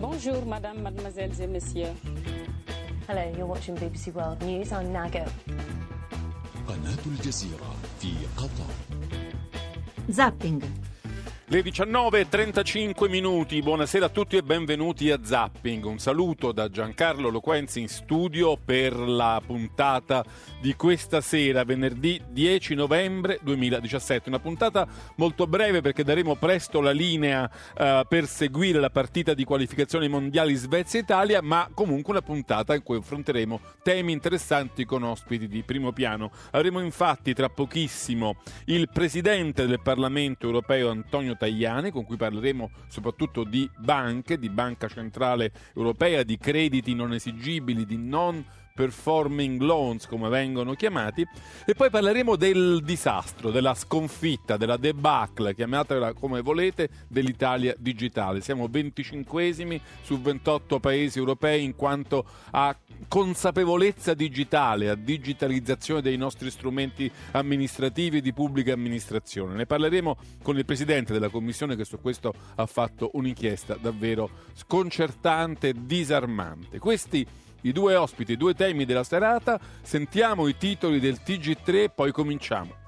Bonjour, madame, mademoiselles et messieurs. Hello, you're watching BBC World News. I'm Nago. قناة الجزيرة في قطر Zapping. Le 19.35 minuti, buonasera a tutti e benvenuti a Zapping. Un saluto da Giancarlo Loquenzi in studio per la puntata di questa sera, venerdì 10 novembre 2017. Una puntata molto breve perché daremo presto la linea eh, per seguire la partita di qualificazione mondiali Svezia-Italia, ma comunque una puntata in cui affronteremo temi interessanti con ospiti di primo piano. Avremo infatti tra pochissimo il presidente del Parlamento europeo Antonio Tajani, con cui parleremo soprattutto di banche, di Banca Centrale Europea, di crediti non esigibili, di non performing loans come vengono chiamati e poi parleremo del disastro, della sconfitta, della debacle, chiamatela come volete, dell'Italia digitale. Siamo 25esimi su 28 paesi europei in quanto a consapevolezza digitale, a digitalizzazione dei nostri strumenti amministrativi e di pubblica amministrazione. Ne parleremo con il presidente della commissione che su questo ha fatto un'inchiesta davvero sconcertante e disarmante. Questi i due ospiti, i due temi della serata, sentiamo i titoli del TG3 poi cominciamo.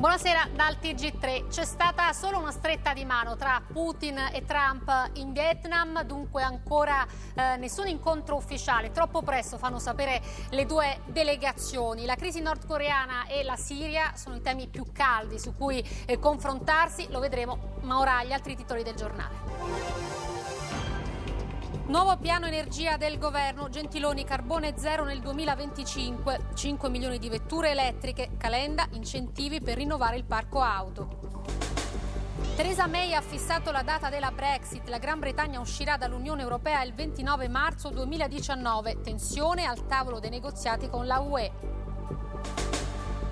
Buonasera dal TG3. C'è stata solo una stretta di mano tra Putin e Trump in Vietnam, dunque ancora eh, nessun incontro ufficiale. Troppo presto fanno sapere le due delegazioni. La crisi nordcoreana e la Siria sono i temi più caldi su cui eh, confrontarsi, lo vedremo, ma ora gli altri titoli del giornale. Nuovo piano energia del governo, Gentiloni carbone zero nel 2025, 5 milioni di vetture elettriche, Calenda, incentivi per rinnovare il parco auto. Theresa May ha fissato la data della Brexit, la Gran Bretagna uscirà dall'Unione Europea il 29 marzo 2019, tensione al tavolo dei negoziati con la UE.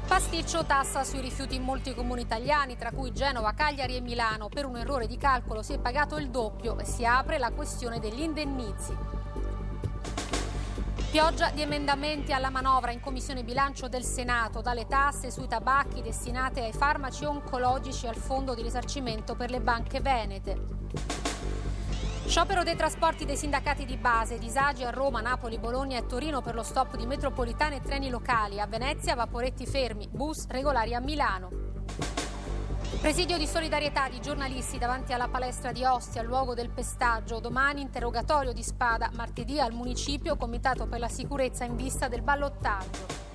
Pasticcio tassa sui rifiuti in molti comuni italiani, tra cui Genova, Cagliari e Milano. Per un errore di calcolo si è pagato il doppio e si apre la questione degli indennizi. Pioggia di emendamenti alla manovra in Commissione Bilancio del Senato, dalle tasse sui tabacchi destinate ai farmaci oncologici al fondo di risarcimento per le banche venete. Sciopero dei trasporti dei sindacati di base, disagi a Roma, Napoli, Bologna e Torino per lo stop di metropolitane e treni locali, a Venezia vaporetti fermi, bus regolari a Milano. Presidio di solidarietà di giornalisti davanti alla palestra di Ostia, luogo del pestaggio. Domani interrogatorio di spada, martedì al municipio, comitato per la sicurezza in vista del ballottaggio.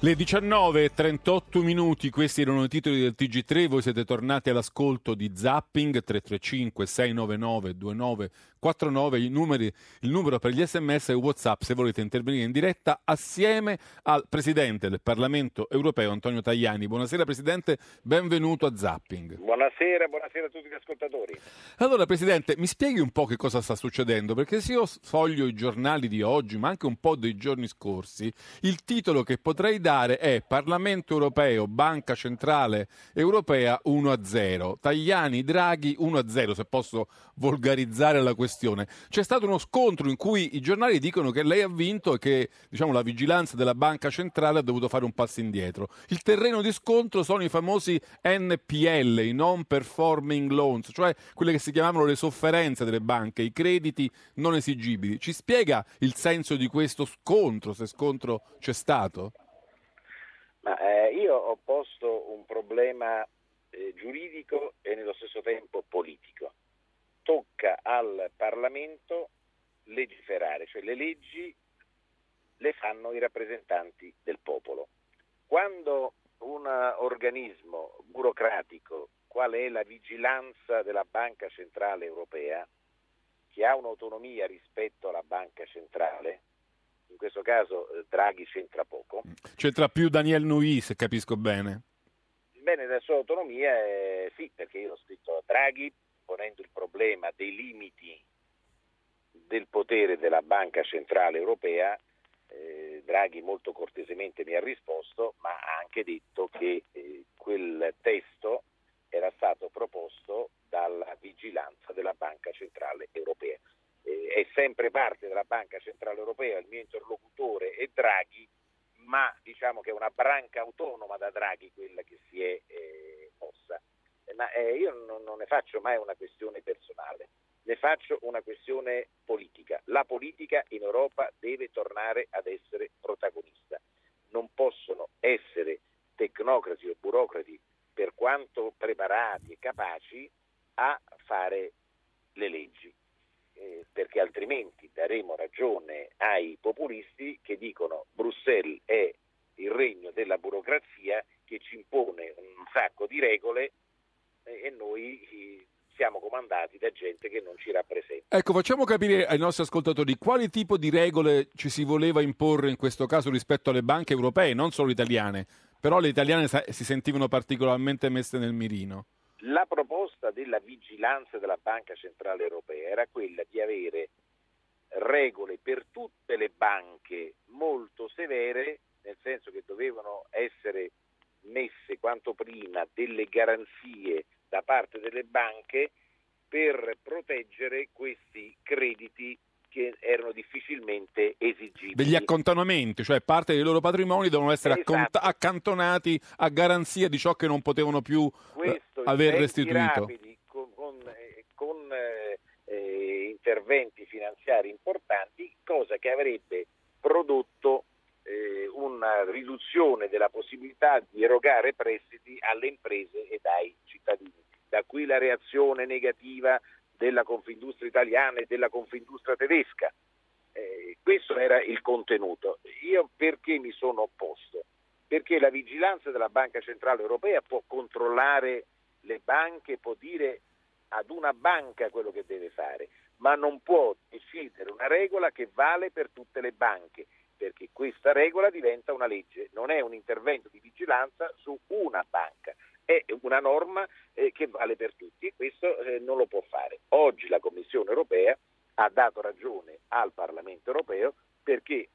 Le 19.38 minuti, questi erano i titoli del TG3, voi siete tornati all'ascolto di Zapping 335 699 2949, il, numeri, il numero per gli sms e Whatsapp se volete intervenire in diretta assieme al Presidente del Parlamento europeo Antonio Tajani. Buonasera Presidente, benvenuto a Zapping. Buonasera, buonasera a tutti gli ascoltatori. Allora Presidente, mi spieghi un po' che cosa sta succedendo, perché se io sfoglio i giornali di oggi, ma anche un po' dei giorni scorsi, il titolo che potrei dare è Parlamento europeo, Banca Centrale Europea 1-0, Tajani, Draghi 1-0, se posso volgarizzare la questione. C'è stato uno scontro in cui i giornali dicono che lei ha vinto e che diciamo, la vigilanza della Banca Centrale ha dovuto fare un passo indietro. Il terreno di scontro sono i famosi NPL, i non performing loans, cioè quelle che si chiamavano le sofferenze delle banche, i crediti non esigibili. Ci spiega il senso di questo scontro, se scontro c'è stato? Ma, eh, io ho posto un problema eh, giuridico e nello stesso tempo politico. Tocca al Parlamento legiferare, cioè le leggi le fanno i rappresentanti del popolo. Quando un organismo burocratico, quale è la vigilanza della Banca Centrale Europea, che ha un'autonomia rispetto alla Banca Centrale, in questo caso eh, Draghi c'entra poco. C'entra più Daniel Nui, se capisco bene. Bene, la sua autonomia è sì, perché io ho scritto a Draghi ponendo il problema dei limiti del potere della Banca Centrale Europea. Eh, Draghi molto cortesemente mi ha risposto, ma ha anche detto che eh, quel testo era stato proposto dalla vigilanza della Banca Centrale Europea eh, è sempre parte della Banca Centrale Europea, il mio interlocutore è Draghi, ma diciamo che è una branca autonoma da Draghi quella che si è eh, mossa. Ma eh, io non, non, ne faccio mai una questione personale. ne faccio una questione politica. La politica in Europa deve tornare ad essere protagonista. Non possono essere tecnocrati o burocrati, per quanto preparati e capaci, a fare le leggi. Eh, perché altrimenti daremo ragione ai populisti che dicono Bruxelles è il regno della burocrazia che ci impone un sacco di regole e noi siamo comandati da gente che non ci rappresenta. Ecco, facciamo capire ai nostri ascoltatori quali tipo di regole ci si voleva imporre in questo caso rispetto alle banche europee, non solo italiane, però le italiane si sentivano particolarmente messe nel mirino. La proposta della vigilanza della Banca Centrale Europea era quella di avere regole per tutte le banche molto severe, nel senso che dovevano essere messe quanto prima delle garanzie da parte delle banche per proteggere questi crediti che erano difficilmente esigibili. Degli accantonamenti, cioè parte dei loro patrimoni devono essere esatto. accantonati a garanzia di ciò che non potevano più eh, aver restituito. Rapidi, con, con, eh, con eh, eh, interventi finanziari importanti, cosa che avrebbe prodotto eh, una riduzione della possibilità di erogare prestiti alle imprese e ai cittadini. Da qui la reazione negativa della Confindustria italiana e della Confindustria tedesca. Eh, questo era il contenuto. Io perché mi sono opposto? Perché la vigilanza della Banca Centrale Europea può controllare le banche, può dire ad una banca quello che deve fare, ma non può decidere una regola che vale per tutte le banche perché questa regola diventa una legge, non è un intervento di vigilanza su una banca, è una norma eh, che vale per tutti e questo eh, non lo può fare. Oggi la Commissione europea ha dato ragione al Parlamento europeo perché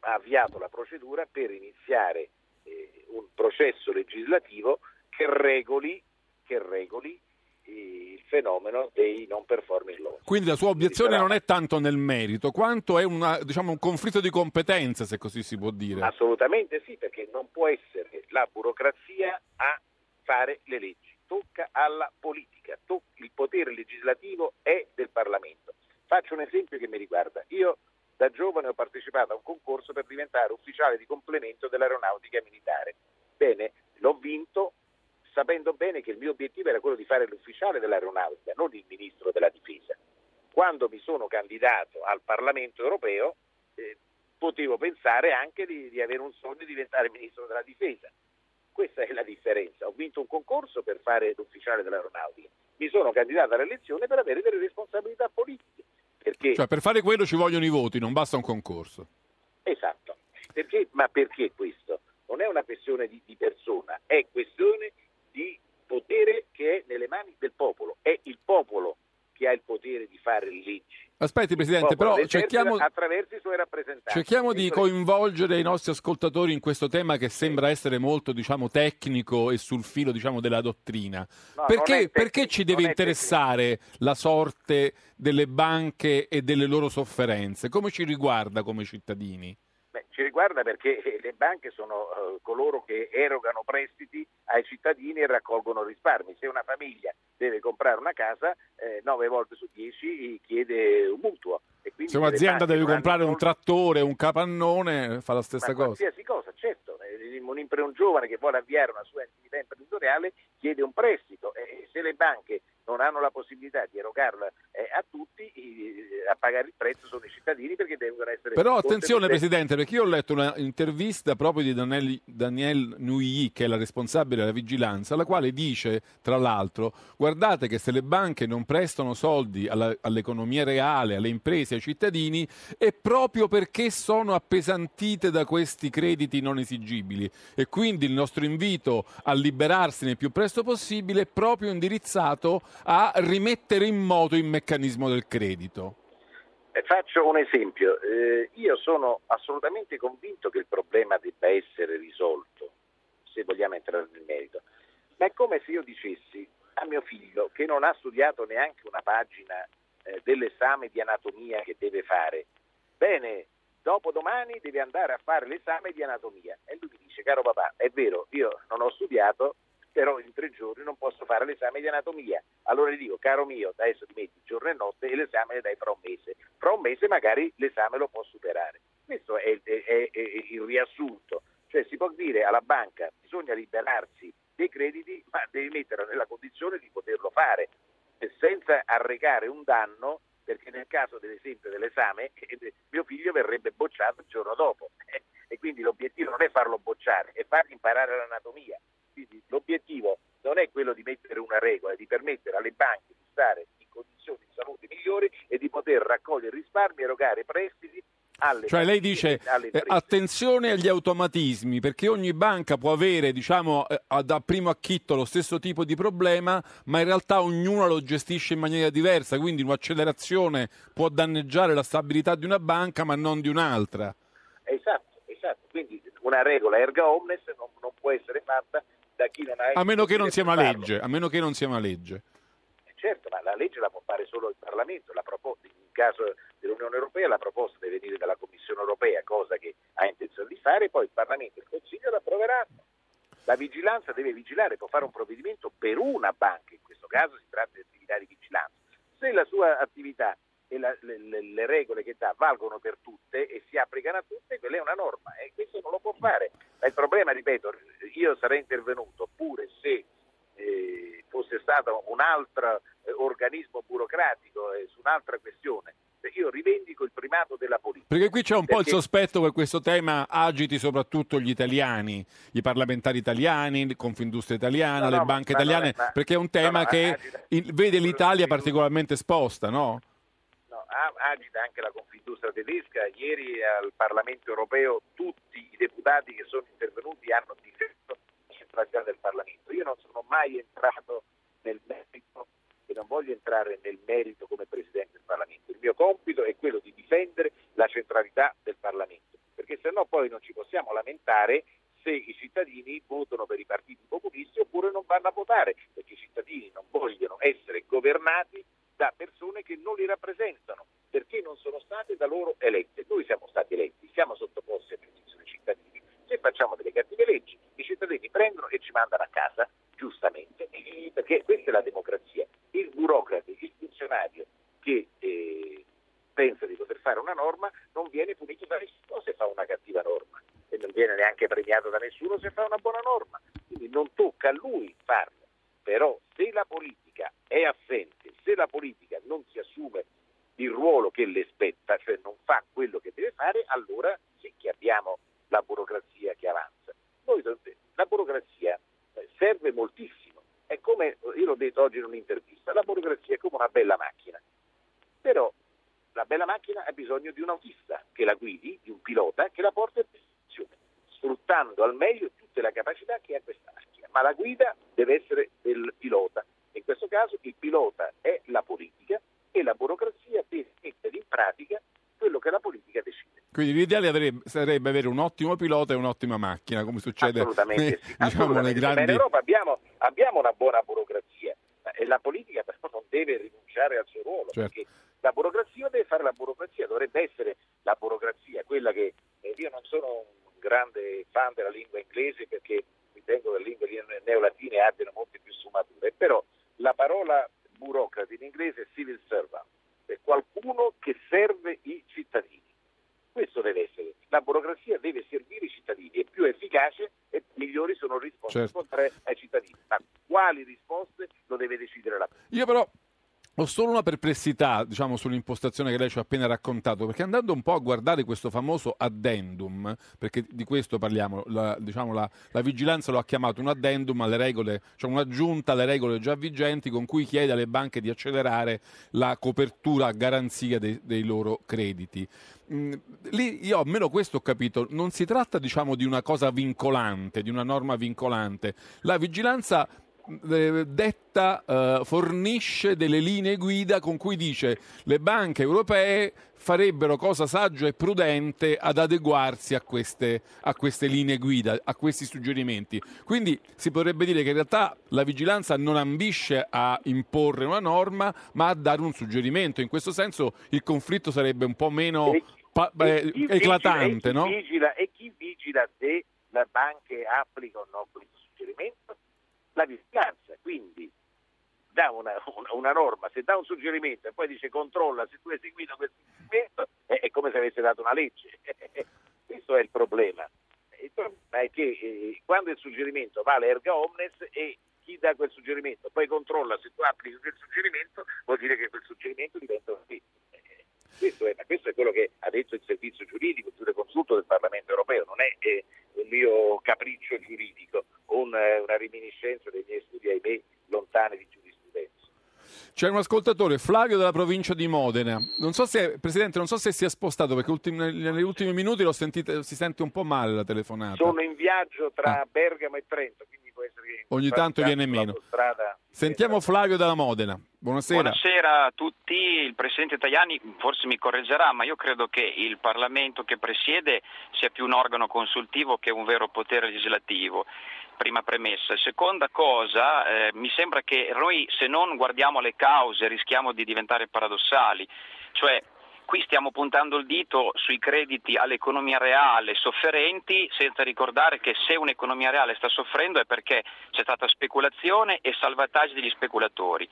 ha avviato la procedura per iniziare eh, un processo legislativo che regoli, che regoli fenomeno dei non performing loan. Quindi la sua obiezione non è tanto nel merito, quanto è una, diciamo, un conflitto di competenze, se così si può dire. Assolutamente sì, perché non può essere la burocrazia a fare le leggi, tocca alla politica, il potere legislativo è del Parlamento. Faccio un esempio che mi riguarda. Io da giovane ho partecipato a un concorso per diventare ufficiale di complemento dell'aeronautica militare. Bene, l'ho vinto sapendo bene che il mio obiettivo era quello di fare l'ufficiale dell'aeronautica, non il ministro della difesa. Quando mi sono candidato al Parlamento europeo eh, potevo pensare anche di, di avere un sogno di diventare ministro della difesa. Questa è la differenza. Ho vinto un concorso per fare l'ufficiale dell'aeronautica. Mi sono candidato all'elezione per avere delle responsabilità politiche. Perché... Cioè, per fare quello ci vogliono i voti, non basta un concorso. Esatto. Perché? Ma perché questo? Non è una questione di, di persona, è questione di potere che è nelle mani del popolo. È il popolo che ha il potere di fare le leggi. Aspetti Presidente, però cerchiamo, attraverso i suoi rappresentanti. cerchiamo di coinvolgere i nostri ascoltatori in questo tema che sembra essere molto diciamo, tecnico e sul filo diciamo, della dottrina. No, perché, tecnico, perché, ci deve interessare la sorte delle banche e delle loro sofferenze? Come ci riguarda come cittadini? Ci riguarda perché eh, le banche sono uh, coloro che erogano prestiti ai cittadini e raccolgono risparmi. Se una famiglia deve comprare una casa, eh, 9 volte su 10 chiede un mutuo. Se un'azienda deve comprare un trattore, un capannone, fa la stessa cosa. Qualsiasi cosa, certo. Eh, un, un giovane che vuole avviare una sua attività imprenditoriale chiede un prestito e se le banche non hanno la possibilità di erogarla eh, a tutti, eh, a pagare il prezzo sono i cittadini perché devono essere... Però attenzione Presidente, perché io ho letto un'intervista proprio di Daniel, Daniel Nuyi, che è la responsabile della vigilanza, la quale dice, tra l'altro, guardate che se le banche non prestano soldi alla, all'economia reale, alle imprese, ai cittadini, è proprio perché sono appesantite da questi crediti non esigibili. E quindi il nostro invito a liberarsene il più presto possibile è proprio indirizzato a rimettere in moto il meccanismo del credito? Eh, faccio un esempio. Eh, io sono assolutamente convinto che il problema debba essere risolto, se vogliamo entrare nel merito. Ma è come se io dicessi a mio figlio che non ha studiato neanche una pagina eh, dell'esame di anatomia che deve fare. Bene, dopo domani deve andare a fare l'esame di anatomia. E lui mi dice, caro papà, è vero, io non ho studiato, però in tre giorni non posso fare l'esame di anatomia. Allora gli dico, caro mio, adesso ti metti giorno e notte e l'esame le dai fra un mese. Fra un mese magari l'esame lo può superare. Questo è, è, è, il riassunto. Cioè si può dire alla banca bisogna liberarsi dei crediti, ma devi metterla nella condizione di poterlo fare, senza arrecare un danno perché nel caso dell'esempio dell'esame eh, mio figlio verrebbe bocciato il giorno dopo eh, e quindi l'obiettivo non è farlo bocciare, è fargli imparare l'anatomia. Quindi l'obiettivo non è quello di mettere una regola, è di permettere alle banche di stare in condizioni di salute migliori e di poter raccogliere risparmi, erogare prestiti alle cioè lei dice eh, attenzione agli automatismi perché ogni banca può avere diciamo eh, da primo acchitto lo stesso tipo di problema ma in realtà ognuno lo gestisce in maniera diversa quindi un'accelerazione può danneggiare la stabilità di una banca ma non di un'altra. Esatto, esatto. Quindi una regola erga omnes non, non può essere fatta da chi non ha... a meno che non il sia una legge a meno che non sia una legge farlo. Certo, ma la legge la può fare solo il Parlamento. La proposta, in caso dell'Unione Europea la proposta deve venire dalla Commissione Europea, cosa che ha intenzione di fare, poi il Parlamento e il Consiglio l'approveranno. La vigilanza deve vigilare, può fare un provvedimento per una banca, in questo caso si tratta di attività di vigilanza. Se la sua attività e la- le, le- le regole che dà valgono per tutte e si applicano a tutte, quella è una norma e questo non lo può fare. Ma il problema, ripeto, io sarei intervenuto pure se eh, fosse stato un altro eh, organismo burocratico eh, su un'altra questione. Io rivendico il primato della politica. Perché qui c'è un po' il Perché- sospetto che questo tema agiti soprattutto gli italiani, i parlamentari italiani, Confindustria italiana, No, le no, banche ma non italiane, ma- perché è un no, tema no, che agita- vede l'Italia particolarmente esposta, no? Agita anche la Confindustria tedesca. Ieri al Parlamento europeo tutti i deputati che sono intervenuti hanno difeso la centralità del Parlamento. Io non sono mai entrato nel merito e non voglio entrare nel merito come Presidente del Parlamento. Il mio compito è quello di difendere la centralità del Parlamento, perché se no poi non ci possiamo lamentare se i cittadini votano per i partiti populisti oppure non vanno a votare, perché i cittadini non vogliono essere governati da persone che non li rappresentano, perché non sono state da loro elette. Noi siamo stati eletti, siamo sottoposti al giudizio dei cittadini. Se facciamo delle cattive leggi, i cittadini prendono e ci mandano a casa, giustamente, perché questa è la democrazia. Il burocrate, il funzionario che eh, pensa di poter fare una norma non viene punito da nessuno se fa una cattiva norma e non viene neanche premiato da nessuno se fa una buona norma. Quindi non tocca a lui farlo. Però se la politica è assente, se la politica non si assume il ruolo che le spetta, cioè non fa quello che deve fare, allora sì che abbiamo la burocrazia che avanza. Noi, la burocrazia eh, serve moltissimo. È come, io l'ho detto oggi in un'intervista, la burocrazia è come una bella macchina. Però la bella macchina ha bisogno di un autista che la guidi, di un pilota che la porta a destinazione, sfruttando al meglio tutte le capacità che ha questa macchina. Ma la guida deve essere del pilota. In questo caso il pilota è la politica e la burocrazia deve mettere in pratica quello che la politica decide. Quindi l'ideale avrebbe- sarebbe avere un ottimo pilota e un'ottima macchina, come succede Assolutamente sì. diciamo, nei assolutamente. Ma in grandi... Europa abbiamo, abbiamo una buona burocrazia e la politica però non deve rinunciare al suo ruolo Certo. perché la burocrazia deve fare la burocrazia, dovrebbe essere la burocrazia quella che eh, io non sono un grande fan della lingua inglese perché ritengo che le lingue neolatine abbiano molte più sfumature, però la parola burocrate in inglese è civil servant, è qualcuno che serve i. Questo deve essere. La burocrazia deve servire i cittadini, è più efficace e migliori sono le risposte Certo. ai cittadini. Ma quali risposte lo deve decidere la Io però ho solo una perplessità, diciamo, sull'impostazione che lei ci ha appena raccontato, perché andando un po' a guardare questo famoso addendum, perché di questo parliamo, la, diciamo, la, la vigilanza lo ha chiamato un addendum alle regole, cioè un'aggiunta alle regole già vigenti con cui chiede alle banche di accelerare la copertura a garanzia dei, dei loro crediti. Mm, lì io almeno questo ho capito, non si tratta diciamo di una cosa vincolante, di una norma vincolante. La vigilanza detta eh, fornisce delle linee guida con cui dice le banche europee farebbero cosa saggia e prudente ad adeguarsi a queste, a queste linee guida, a questi suggerimenti. Quindi si potrebbe dire che in realtà la vigilanza non ambisce a imporre una norma, ma a dare un suggerimento. In questo senso il conflitto sarebbe un po' meno E- pa- e eh, eclatante, vigila, e chi no? vigila- e chi vigila se le banche applicano questo suggerimento? La vigilanza, quindi dà una, una, una, norma, se dà un suggerimento e poi dice controlla se tu hai seguito quel suggerimento, è, è come se avesse dato una legge. Questo è il problema. Il problema è che eh, quando il suggerimento vale erga omnes e chi dà quel suggerimento poi controlla se tu applichi quel suggerimento, vuol dire che quel suggerimento diventa un sì. Questo è, questo è, quello che ha detto il servizio giuridico, il giureconsulto del Parlamento europeo, non è eh, un mio capriccio giuridico, un, eh, una reminiscenza dei miei studi, ahimè, lontani di giurisprudenza. C'è un ascoltatore, Flavio della provincia di Modena. Non so se, Presidente, non so se si è spostato perché ultim, negli ultimi minuti sentite, si sente un po' male la telefonata. Sono in viaggio tra ah. Bergamo e Trento, quindi può essere che ogni tanto viene meno. Sentiamo Flavio della Modena. Buonasera. Buonasera a tutti. Il Presidente Tajani forse mi correggerà, ma io credo che il Parlamento che presiede sia più un organo consultivo che un vero potere legislativo prima premessa. Seconda cosa, eh, mi sembra che noi se non guardiamo le cause rischiamo di diventare paradossali, cioè qui stiamo puntando il dito sui crediti all'economia reale sofferenti senza ricordare che se un'economia reale sta soffrendo è perché c'è stata speculazione e salvataggio degli speculatori.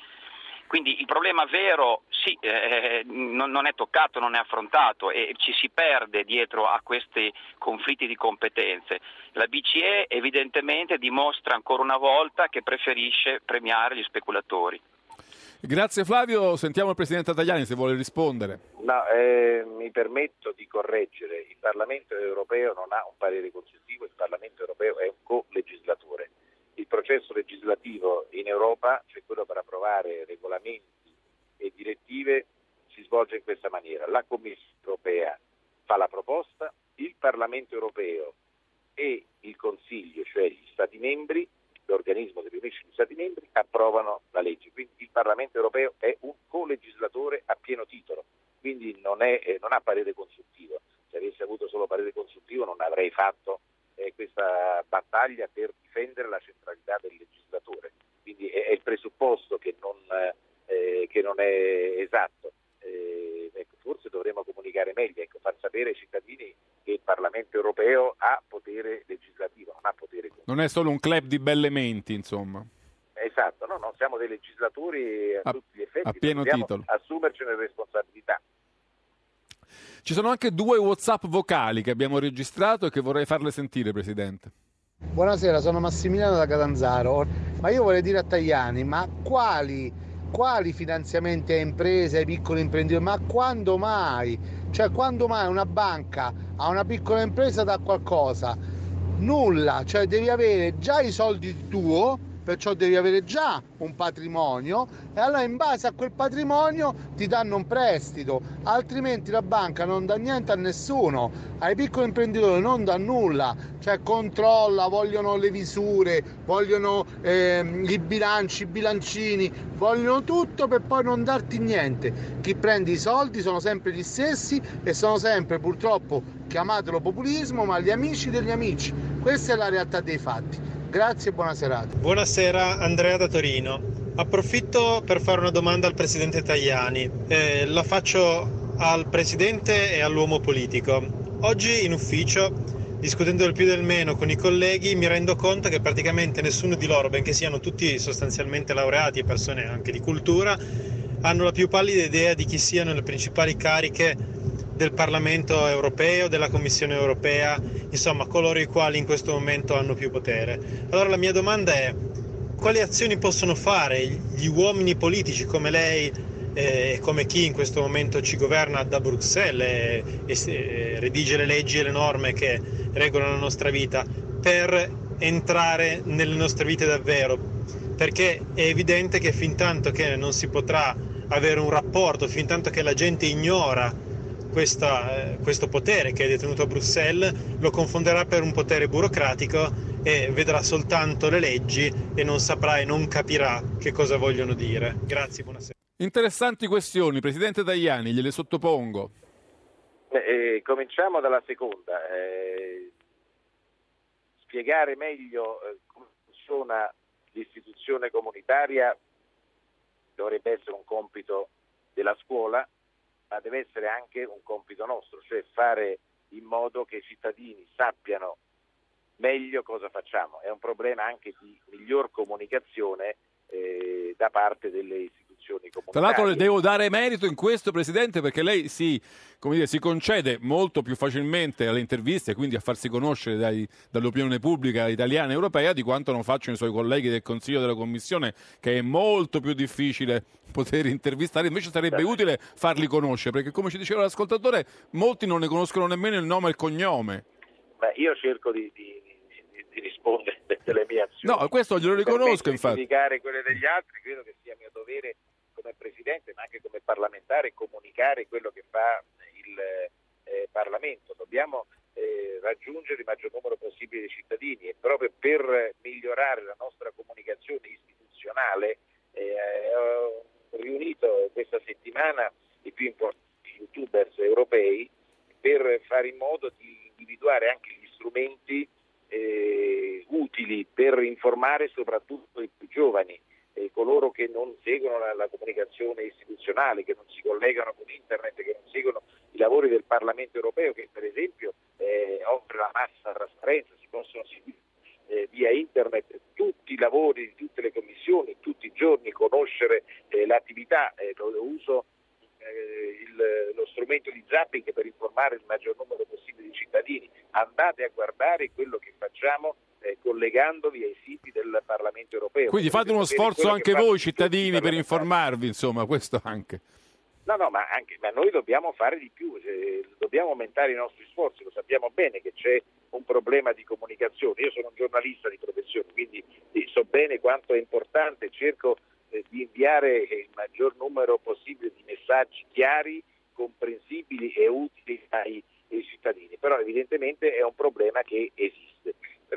Quindi il problema vero sì, eh, non, non, è toccato, non è affrontato e ci si perde dietro a questi conflitti di competenze. La BCE evidentemente dimostra ancora una volta che preferisce premiare gli speculatori. Grazie Flavio, sentiamo il Presidente Tajani se vuole rispondere. No, eh, mi permetto di correggere, il Parlamento europeo non ha un parere consultivo, il Parlamento europeo è un co-legislatore il processo legislativo in Europa, cioè quello per approvare regolamenti e direttive, si svolge in questa maniera. La Commissione europea fa la proposta, il Parlamento europeo e il Consiglio, cioè gli Stati membri, l'organismo che riunisce gli Stati membri, approvano la legge. Quindi il Parlamento europeo è un co-legislatore a pieno titolo, quindi non, è, eh, non ha parere consultivo. Se avesse avuto solo parere consultivo non avrei fatto eh, questa battaglia per difendere la centralità del legislatore. Quindi è, è il presupposto che non, eh, che non è esatto. Eh, ecco, forse dovremmo comunicare meglio, ecco, far sapere ai cittadini che il Parlamento europeo ha potere legislativo, non ha potere Non è solo un club di belle menti, insomma. Esatto, no, no, siamo dei legislatori a, a tutti gli effetti, a pieno titolo. assumercene responsabilità. Ci sono anche due WhatsApp vocali che abbiamo registrato e che vorrei farle sentire, Presidente. Buonasera, sono Massimiliano da Catanzaro. Ma io vorrei dire a Tagliani, ma quali, quali finanziamenti a imprese, ai piccoli imprenditori? Ma quando mai? Cioè, quando mai una banca a una piccola impresa dà qualcosa? Nulla, cioè devi avere già i soldi tuoi perciò devi avere già un patrimonio e allora in base a quel patrimonio ti danno un prestito, altrimenti la banca non dà niente a nessuno, ai piccoli imprenditori non dà nulla, cioè controlla, vogliono le visure, vogliono eh, i bilanci, i bilancini, vogliono tutto per poi non darti niente. Chi prende i soldi sono sempre gli stessi e sono sempre purtroppo chiamatelo populismo, ma gli amici degli amici. Questa è la realtà dei fatti. Grazie e buona serata. Buonasera Andrea da Torino. Approfitto per fare una domanda al Presidente Tajani. Eh, la faccio al Presidente e all'uomo politico. Oggi in ufficio, discutendo del più del meno con i colleghi, mi rendo conto che praticamente nessuno di loro, benché siano tutti sostanzialmente laureati e persone anche di cultura, hanno la più pallida idea di chi siano le principali cariche del Parlamento europeo, della Commissione europea, insomma coloro i quali in questo momento hanno più potere. Allora la mia domanda è quali azioni possono fare gli uomini politici come lei e eh, come chi in questo momento ci governa da Bruxelles e, e redige le leggi e le norme che regolano la nostra vita per entrare nelle nostre vite davvero? Perché è evidente che fin tanto che non si potrà avere un rapporto, fin tanto che la gente ignora questa, eh, questo potere che è detenuto a Bruxelles, lo confonderà per un potere burocratico e vedrà soltanto le leggi e non saprà e non capirà che cosa vogliono dire. Grazie, buonasera. Interessanti questioni, Presidente Tajani, gliele sottopongo. Eh, cominciamo dalla seconda. Eh, spiegare meglio eh, come funziona l'istituzione comunitaria dovrebbe essere un compito della scuola ma deve essere anche un compito nostro, cioè fare in modo che i cittadini sappiano meglio cosa facciamo. È un problema anche di miglior comunicazione eh, da parte delle istituzioni comunitarie. Tra l'altro le devo dare merito in questo, Presidente, perché lei si, dire, si concede molto più facilmente alle interviste, quindi a farsi conoscere dai, dall'opinione pubblica italiana e europea di quanto non facciano i suoi colleghi del Consiglio della Commissione, che è molto più difficile poter intervistare, invece sarebbe certo. utile farli conoscere, perché come ci diceva l'ascoltatore, molti non ne conoscono nemmeno il nome e il cognome. Beh, io cerco di, di di rispondere delle mie azioni. No, questo glielo riconosco infatti. Giudicare quelle degli altri, credo che sia mio dovere come Presidente, ma anche come parlamentare, comunicare quello che fa il eh, Parlamento. Dobbiamo eh, raggiungere il maggior numero possibile di cittadini e proprio per migliorare la nostra comunicazione istituzionale eh, ho riunito questa settimana i più importanti youtubers europei per fare in modo di individuare anche gli strumenti eh, utili per informare soprattutto i più giovani, eh, coloro che non seguono la, la, comunicazione istituzionale, che non si collegano con internet, che non seguono i lavori del Parlamento europeo, che per esempio eh, offre la massa trasparenza, si possono seguire eh, via internet tutti i lavori di tutte le commissioni, tutti i giorni conoscere eh, l'attività, eh, lo uso il, lo strumento di zapping per informare il maggior numero possibile di cittadini. Andate a guardare quello che facciamo eh, collegandovi ai siti del Parlamento europeo. Quindi fate uno sforzo anche voi cittadini per informarvi, insomma, questo anche. No, no, ma, anche, ma noi dobbiamo fare di più, eh, dobbiamo aumentare i nostri sforzi, lo sappiamo bene che c'è un problema di comunicazione. Io sono un giornalista di professione, quindi so bene quanto è importante, cerco eh, di inviare il maggior numero possibile di messaggi chiari, comprensibili e utili ai, ai cittadini, però evidentemente è un problema che esiste.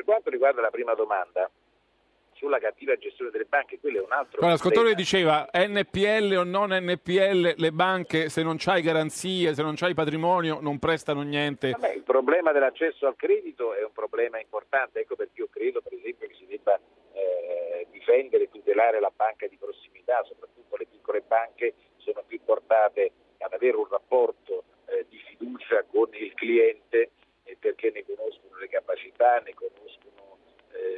Quanto riguarda la prima domanda, sulla cattiva gestione delle banche, quello è un altro Allora, L'ascoltatore diceva NPL o non NPL, le banche se non c'hai garanzie, se non c'hai patrimonio non prestano niente. Vabbè, il problema dell'accesso al credito è un problema importante, ecco perché io credo per esempio che si debba eh, difendere e tutelare la banca di prossimità, soprattutto le piccole banche sono più portate ad avere un rapporto eh, di fiducia con il cliente eh, perché ne conoscono le capacità, ne conoscono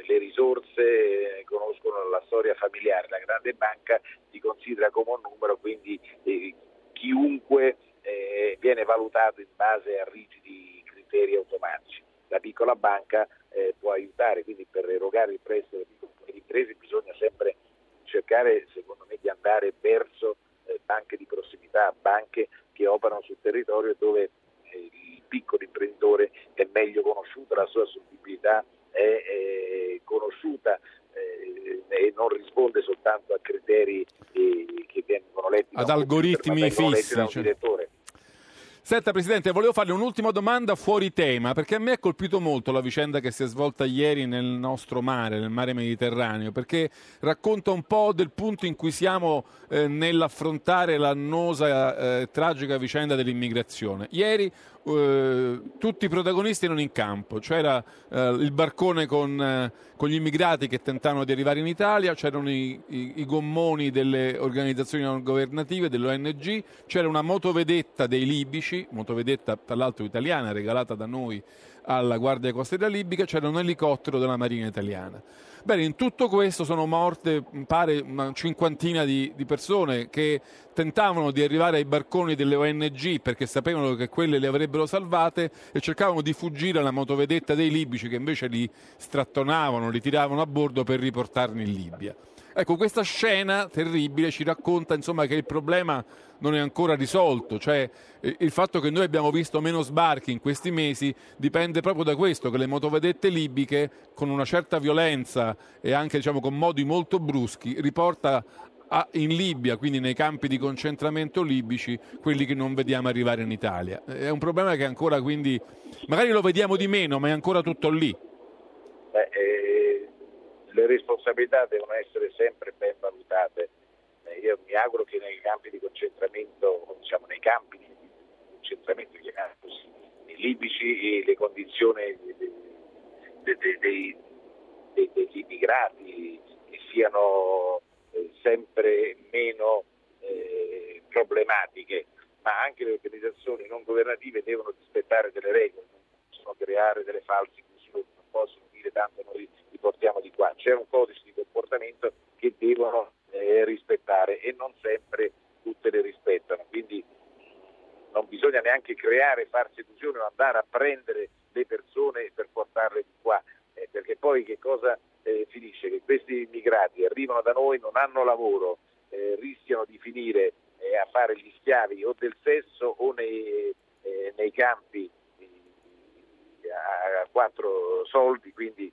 le risorse, ne conoscono la storia familiare. La grande banca si considera come un numero, quindi eh, chiunque eh, viene valutato in base a rigidi criteri automatici. La piccola banca eh, può aiutare, quindi per erogare il prestito alle piccole imprese bisogna sempre cercare, secondo me, di andare verso eh, banche di prossimità, banche che operano sul territorio dove eh, il piccolo imprenditore è meglio conosciuto, la sua solvibilità è, è conosciuta eh, e non risponde soltanto a criteri eh, che vengono letti ad algoritmi fissi. Da un cioè... direttore. Senta Presidente, volevo farle un'ultima domanda fuori tema, perché a me ha colpito molto la vicenda che si è svolta ieri nel nostro mare, nel mare Mediterraneo, perché racconta un po' del punto in cui siamo eh, nell'affrontare l'annosa e eh, tragica vicenda dell'immigrazione. Ieri eh, tutti i protagonisti erano in campo, c'era eh, il barcone con, eh, con, gli immigrati che tentavano di arrivare in Italia, c'erano i, i, i, gommoni delle organizzazioni non governative, dell'ONG, c'era una motovedetta dei libici, motovedetta tra l'altro italiana regalata da noi alla Guardia Costiera Libica, c'era un elicottero della Marina Italiana. Bene, in tutto questo sono morte, pare, una cinquantina di, di, persone che tentavano di arrivare ai barconi delle ONG perché sapevano che quelle le avrebbero salvate e cercavano di fuggire alla motovedetta dei libici che invece li strattonavano, li tiravano a bordo per riportarli in Libia. Ecco, questa scena terribile ci racconta insomma, che il problema non è ancora risolto, cioè eh, il fatto che noi abbiamo visto meno sbarchi in questi mesi dipende proprio da questo, che le motovedette libiche con una certa violenza e anche diciamo, con modi molto bruschi riporta a, in Libia, quindi nei campi di concentramento libici, quelli che non vediamo arrivare in Italia. È un problema che ancora quindi, magari lo vediamo di meno, ma è ancora tutto lì. Beh, eh le responsabilità devono essere sempre ben valutate. Eh, io mi auguro che nei campi di concentramento, diciamo nei campi di concentramento chiamiamoli così, libici le condizioni dei, dei, dei, degli immigrati siano eh, sempre meno eh, problematiche, ma anche le organizzazioni non governative devono rispettare delle regole, non possono creare delle false chiusure, non possono dire tanto noi li portiamo di qua, c'è un codice di comportamento che devono eh, rispettare e non sempre tutte le rispettano, quindi non bisogna neanche creare false illusioni o andare a prendere le persone per portarle di qua, eh, perché poi che cosa eh, finisce? Che questi immigrati arrivano da noi, non hanno lavoro, eh, rischiano di finire eh, a fare gli schiavi o del sesso o nei, eh, nei campi a quattro soldi, quindi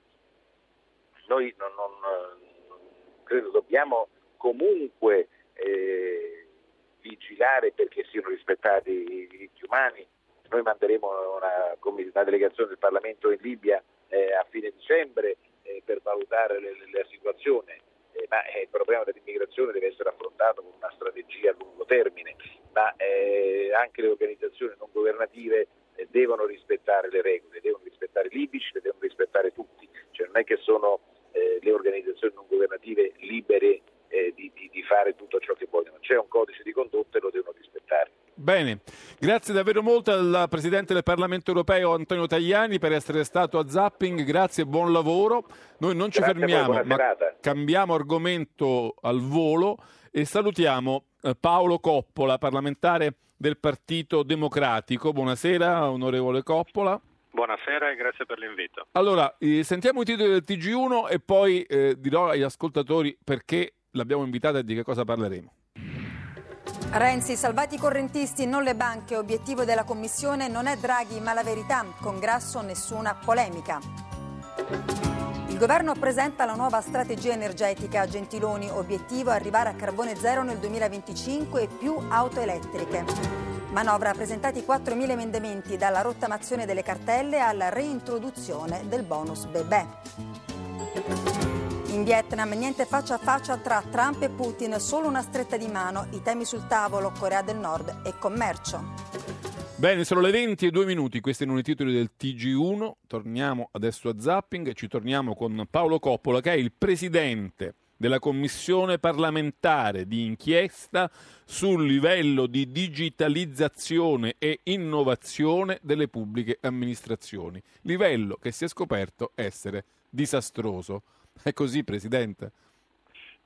noi non, non, credo dobbiamo comunque eh, vigilare perché siano rispettati i diritti umani. Noi manderemo una, una delegazione del Parlamento in Libia eh, a fine dicembre eh, per valutare la situazione, eh, ma eh, il problema dell'immigrazione deve essere affrontato con una strategia a lungo termine, ma eh, anche le organizzazioni non governative devono rispettare le regole, devono rispettare i libici, le devono rispettare tutti, cioè non è che sono le organizzazioni non governative libere di, di, di fare tutto ciò che vogliono, c'è un codice di condotta e lo devono rispettare. Bene, grazie davvero molto al Presidente del Parlamento europeo Antonio Tajani per essere stato a Zapping, grazie e buon lavoro. Noi non ci grazie fermiamo, voi, ma cambiamo argomento al volo e salutiamo eh, Paolo Coppola, parlamentare del Partito Democratico. Buonasera, onorevole Coppola. Buonasera e grazie per l'invito. Allora, eh, sentiamo i titoli del TG1 e poi eh, dirò agli ascoltatori perché l'abbiamo invitata e di che cosa parleremo. Renzi, salvati i correntisti, non le banche. Obiettivo della Commissione non è Draghi, ma la verità. Con Grasso nessuna polemica. Il governo presenta la nuova strategia energetica. Gentiloni, obiettivo arrivare a carbone zero nel 2025 e più auto elettriche. Manovra presentati 4.000 emendamenti dalla rottamazione delle cartelle alla reintroduzione del bonus bebè. In Vietnam niente faccia a faccia tra Trump e Putin, solo una stretta di mano, i temi sul tavolo, Corea del Nord e commercio. Bene, sono le 20 e 2 minuti, questi erano i titoli del TG1, torniamo adesso a Zapping e ci torniamo con Paolo Coppola che è il presidente della commissione parlamentare di inchiesta sul livello di digitalizzazione e innovazione delle pubbliche amministrazioni, livello che si è scoperto essere disastroso. È così, Presidente?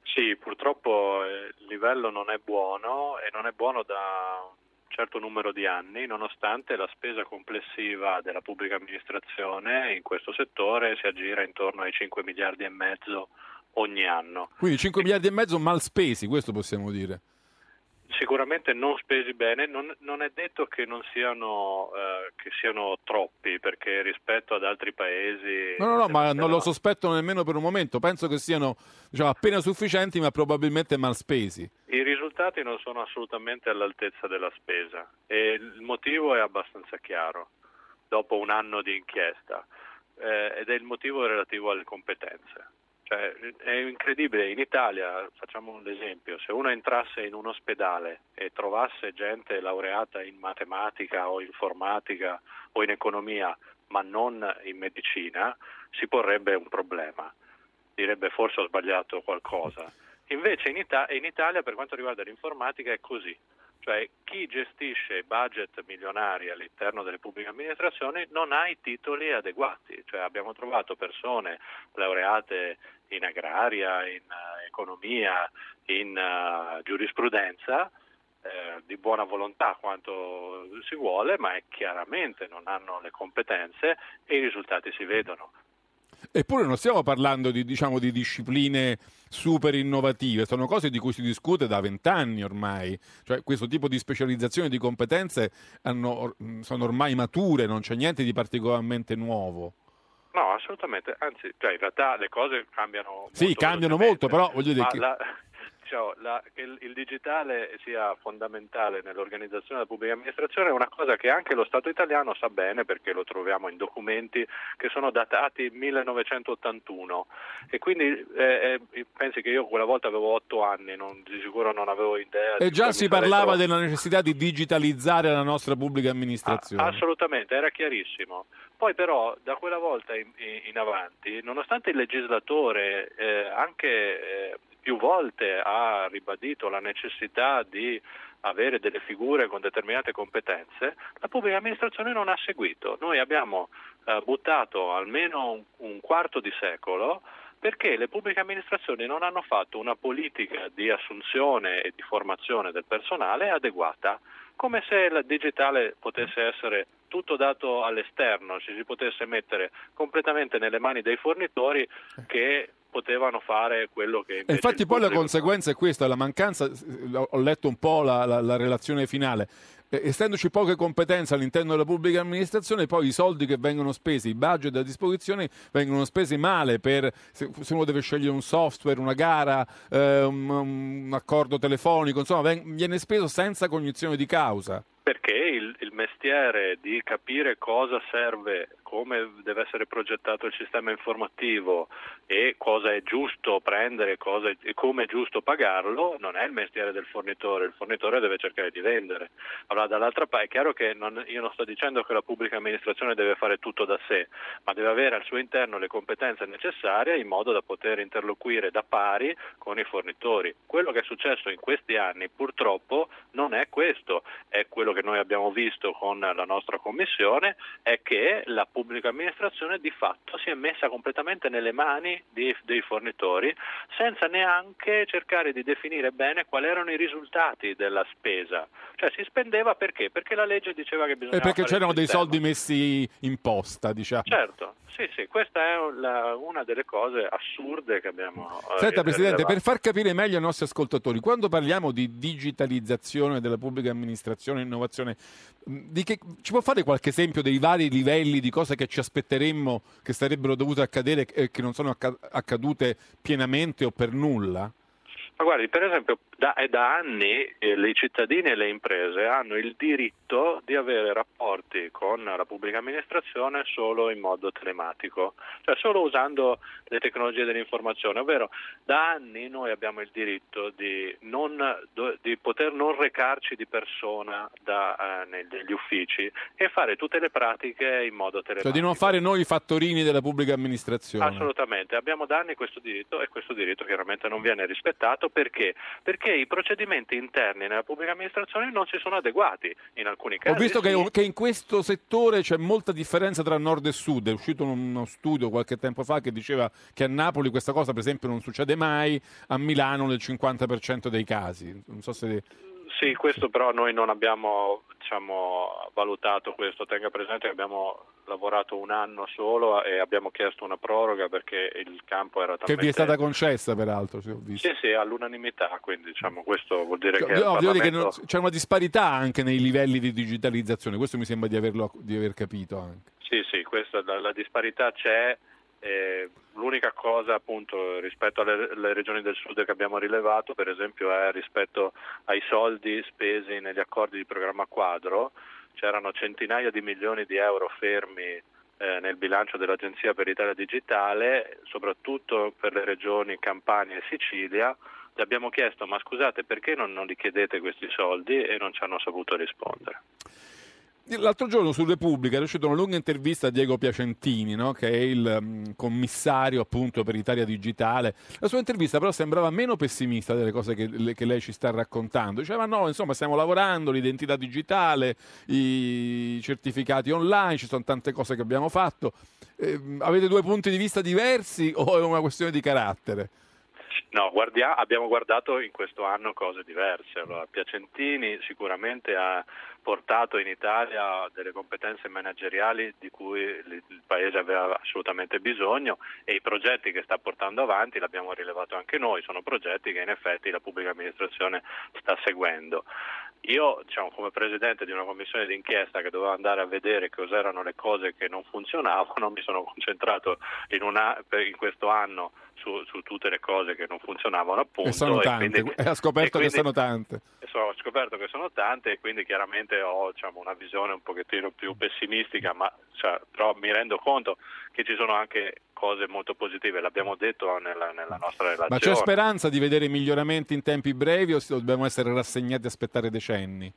Sì, purtroppo eh, il livello non è buono e non è buono da un certo numero di anni, nonostante la spesa complessiva della pubblica amministrazione in questo settore si aggira intorno ai 5 miliardi e mezzo ogni anno. Quindi 5 miliardi e mezzo mal spesi, questo possiamo dire sicuramente non spesi bene, non, non è detto che non siano, eh, che siano, troppi, perché rispetto ad altri paesi... No, no, no, ma non lo sospetto nemmeno per un momento, penso che siano diciamo, appena sufficienti, ma probabilmente mal spesi. I risultati non sono assolutamente all'altezza della spesa e il motivo è abbastanza chiaro, dopo un anno di inchiesta, eh, ed è il motivo relativo alle competenze. Cioè, è incredibile, in Italia, facciamo un esempio, se uno entrasse in un ospedale e trovasse gente laureata in matematica o informatica o in economia, ma non in medicina, si porrebbe un problema, direbbe forse ho sbagliato qualcosa. Invece in, Ita- in Italia per quanto riguarda l'informatica è così, cioè chi gestisce budget milionari all'interno delle pubbliche amministrazioni non ha i titoli adeguati, cioè abbiamo trovato persone laureate in agraria, in uh, economia, in uh, giurisprudenza eh, di buona volontà quanto si vuole, ma chiaramente non hanno le competenze e i risultati si vedono. Eppure non stiamo parlando di, diciamo, di discipline super innovative, sono cose di cui si discute da vent'anni ormai, cioè questo tipo di specializzazione di competenze hanno, sono ormai mature, non c'è niente di particolarmente nuovo. No, assolutamente, anzi, cioè, in realtà le cose cambiano sì, molto. Cambiano molto, però voglio dire... Che... La diciamo, la, che il, digitale sia fondamentale nell'organizzazione della pubblica amministrazione è una cosa che anche lo Stato italiano sa bene perché lo troviamo in documenti che sono datati 1981 e quindi eh, eh, pensi che io quella volta avevo otto anni, non, di sicuro non avevo idea. E già si parlava della necessità di digitalizzare la nostra pubblica amministrazione. Ah, assolutamente, era chiarissimo. Poi però da quella volta in, in avanti, nonostante il legislatore eh, anche eh, più volte ha ribadito la necessità di avere delle figure con determinate competenze, la pubblica amministrazione non ha seguito. Noi abbiamo eh, buttato almeno un, un quarto di secolo perché le pubbliche amministrazioni non hanno fatto una politica di assunzione e di formazione del personale adeguata, come se il digitale potesse essere tutto dato all'esterno, ci si potesse mettere completamente nelle mani dei fornitori che potevano fare quello che infatti poi la conseguenza è questa, la mancanza, ho letto un po' la, la- la relazione finale, essendoci poche competenze all'interno della pubblica amministrazione, poi i soldi che vengono spesi, i budget a disposizione vengono spesi male per se, uno deve scegliere un software, una gara, eh, un, un accordo telefonico, insomma viene speso senza cognizione di causa. Perché il, il mestiere di capire cosa serve, come deve essere progettato il sistema informativo e cosa è giusto prendere cosa e come è giusto pagarlo, non è il mestiere del fornitore, il fornitore deve cercare di vendere. Allora dall'altra parte è chiaro che non- io non sto dicendo che la pubblica amministrazione deve fare tutto da sé, ma deve avere al suo interno le competenze necessarie in modo da poter interloquire da pari con i fornitori. Quello che è successo in questi anni purtroppo non è questo, è quello che noi abbiamo visto con la nostra commissione, è che la pubblica amministrazione di fatto si è messa completamente nelle mani di- dei fornitori senza neanche cercare di definire bene quali erano i risultati della spesa. Cioè si spendeva perché? Perché la legge diceva che bisognava E perché c'erano dei soldi messi in posta, diciamo. Certo, sì, sì, questa è la- una delle cose assurde che abbiamo eh, Senta Presidente, per far capire meglio ai nostri ascoltatori, quando parliamo di digitalizzazione della pubblica amministrazione e innovazione, che- ci può fare qualche esempio dei vari livelli di cose che ci aspetteremmo che sarebbero dovute accadere e che non sono acca- accadute pienamente o per nulla? Ma guardi, per esempio, da, è da anni eh, i cittadini e le imprese hanno il diritto di avere rapporti con la pubblica amministrazione solo in modo telematico, cioè solo usando le tecnologie dell'informazione, ovvero da anni noi abbiamo il diritto di, non, di poter non recarci di persona da, eh, negli uffici e fare tutte le pratiche in modo telematico. Cioè di non fare noi i fattorini della pubblica amministrazione. Assolutamente, abbiamo da anni questo diritto e questo diritto chiaramente non viene rispettato perché? Perché i procedimenti interni nella pubblica amministrazione non si sono adeguati in alcuni casi. Ho visto che, sì. che in questo settore c'è molta differenza tra nord e sud. È uscito uno studio qualche tempo fa che diceva che a Napoli questa cosa, per esempio, non succede mai, a Milano nel 50% dei casi. Non so se. Sì, questo però noi non abbiamo diciamo, valutato questo, tenga presente che abbiamo lavorato un anno solo e abbiamo chiesto una proroga perché il campo era Che talmente... vi è stata concessa, peraltro. se ho visto. Sì, sì, all'unanimità, quindi diciamo, questo vuol dire che... No, devo dire che Parlamento- non- c'è una disparità anche nei livelli di digitalizzazione, questo mi sembra di, averlo, di aver capito anche. Sì, sì, questa, la, la disparità c'è. Eh, l'unica cosa appunto rispetto alle, alle regioni del sud che abbiamo rilevato, per esempio, è rispetto ai soldi spesi negli accordi di programma quadro, c'erano centinaia di milioni di euro fermi eh, nel bilancio dell'Agenzia per l'Italia Digitale, soprattutto per le regioni Campania e Sicilia. Gli abbiamo chiesto ma scusate perché non, non li chiedete questi soldi e non ci hanno saputo rispondere. L'altro giorno su Repubblica è uscita una lunga intervista a Diego Piacentini, no? che è il mm, commissario appunto per Italia Digitale. La sua intervista però sembrava meno pessimista delle cose che, che lei ci sta raccontando. Diceva no, insomma stiamo lavorando, l'identità digitale, i certificati online, ci sono tante cose che abbiamo fatto. Eh, avete due punti di vista diversi o è una questione di carattere? No, guardia- abbiamo guardato in questo anno cose diverse. Allora, Piacentini sicuramente ha portato in Italia delle competenze manageriali di cui il Paese aveva assolutamente bisogno e i progetti che sta portando avanti, l'abbiamo rilevato anche noi, sono progetti che in effetti la pubblica amministrazione sta seguendo. Io, diciamo, come presidente di una commissione d'inchiesta che doveva andare a vedere cos'erano le cose che non funzionavano, mi sono concentrato in, una- in questo anno su, su tutte le cose che non funzionavano appunto. e sono tante, quindi- e ha scoperto e che quindi- sono tante. e ho scoperto che sono tante e quindi chiaramente ho diciamo, una visione un pochettino più pessimistica, ma cioè, però mi rendo conto che ci sono anche cose molto positive, l'abbiamo detto nella, nella nostra relazione. Ma c'è speranza di vedere miglioramenti in tempi brevi o dobbiamo essere rassegnati a aspettare decenni?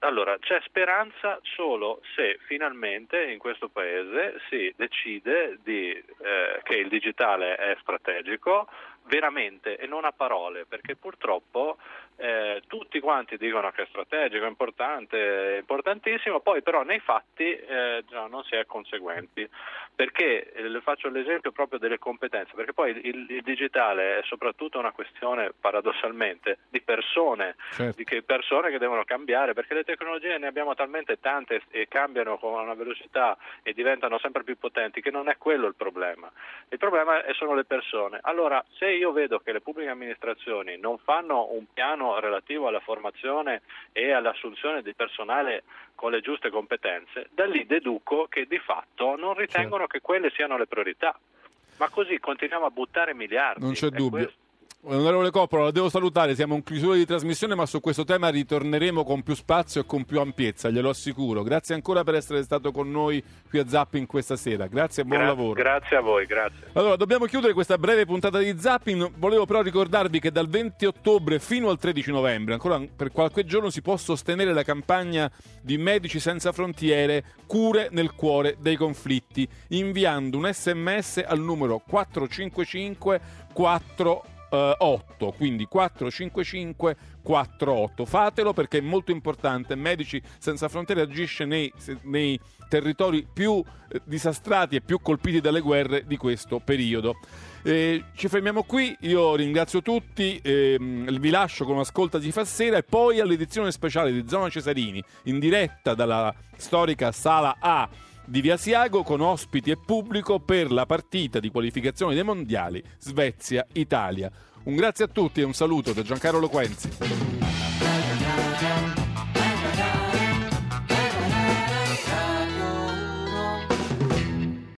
Allora, c'è speranza solo se finalmente in questo Paese si decide di, eh, che il digitale è strategico veramente e non a parole, perché purtroppo eh, tutti quanti dicono che è strategico, è importante, è importantissimo, poi però nei fatti eh, no, non si è conseguenti. Perché eh, le faccio l'esempio proprio delle competenze, perché poi il, il, digitale è soprattutto una questione paradossalmente di persone, certo. di che persone che devono cambiare, perché le tecnologie ne abbiamo talmente tante e cambiano con una velocità e diventano sempre più potenti che non è quello il problema. Il problema sono le persone. Allora, se io vedo che le pubbliche amministrazioni non fanno un piano relativo alla formazione e all'assunzione di personale con le giuste competenze, da lì deduco che di fatto non ritengono certo. che quelle siano le priorità. Ma così continuiamo a buttare miliardi. Non c'è dubbio. Questo... Onorevole Coppola, la devo salutare, siamo in chiusura di trasmissione, ma su questo tema ritorneremo con più spazio e con più ampiezza, glielo assicuro. Grazie ancora per essere stato con noi qui a Zapping questa sera. Grazie e buon Gra- lavoro. Grazie a voi, grazie. Allora, dobbiamo chiudere questa breve puntata di Zapping. Volevo però ricordarvi che dal 20 ottobre fino al 13 novembre, ancora per qualche giorno, si può sostenere la campagna di Medici Senza Frontiere Cure nel cuore dei conflitti, inviando un sms al numero 455 4 eh, 8, quindi 455 48. Fatelo perché è molto importante. Medici Senza Frontiere agisce nei, nei territori più eh, disastrati e più colpiti dalle guerre di questo periodo. Eh, ci fermiamo qui, io ringrazio tutti, ehm, vi lascio con un'ascolta di Fassera e poi all'edizione speciale di Zona Cesarini in diretta dalla storica sala A di Via Siago con ospiti e pubblico per la partita di qualificazione dei mondiali Svezia-Italia. Un grazie a tutti e un saluto da Giancarlo Quenzi.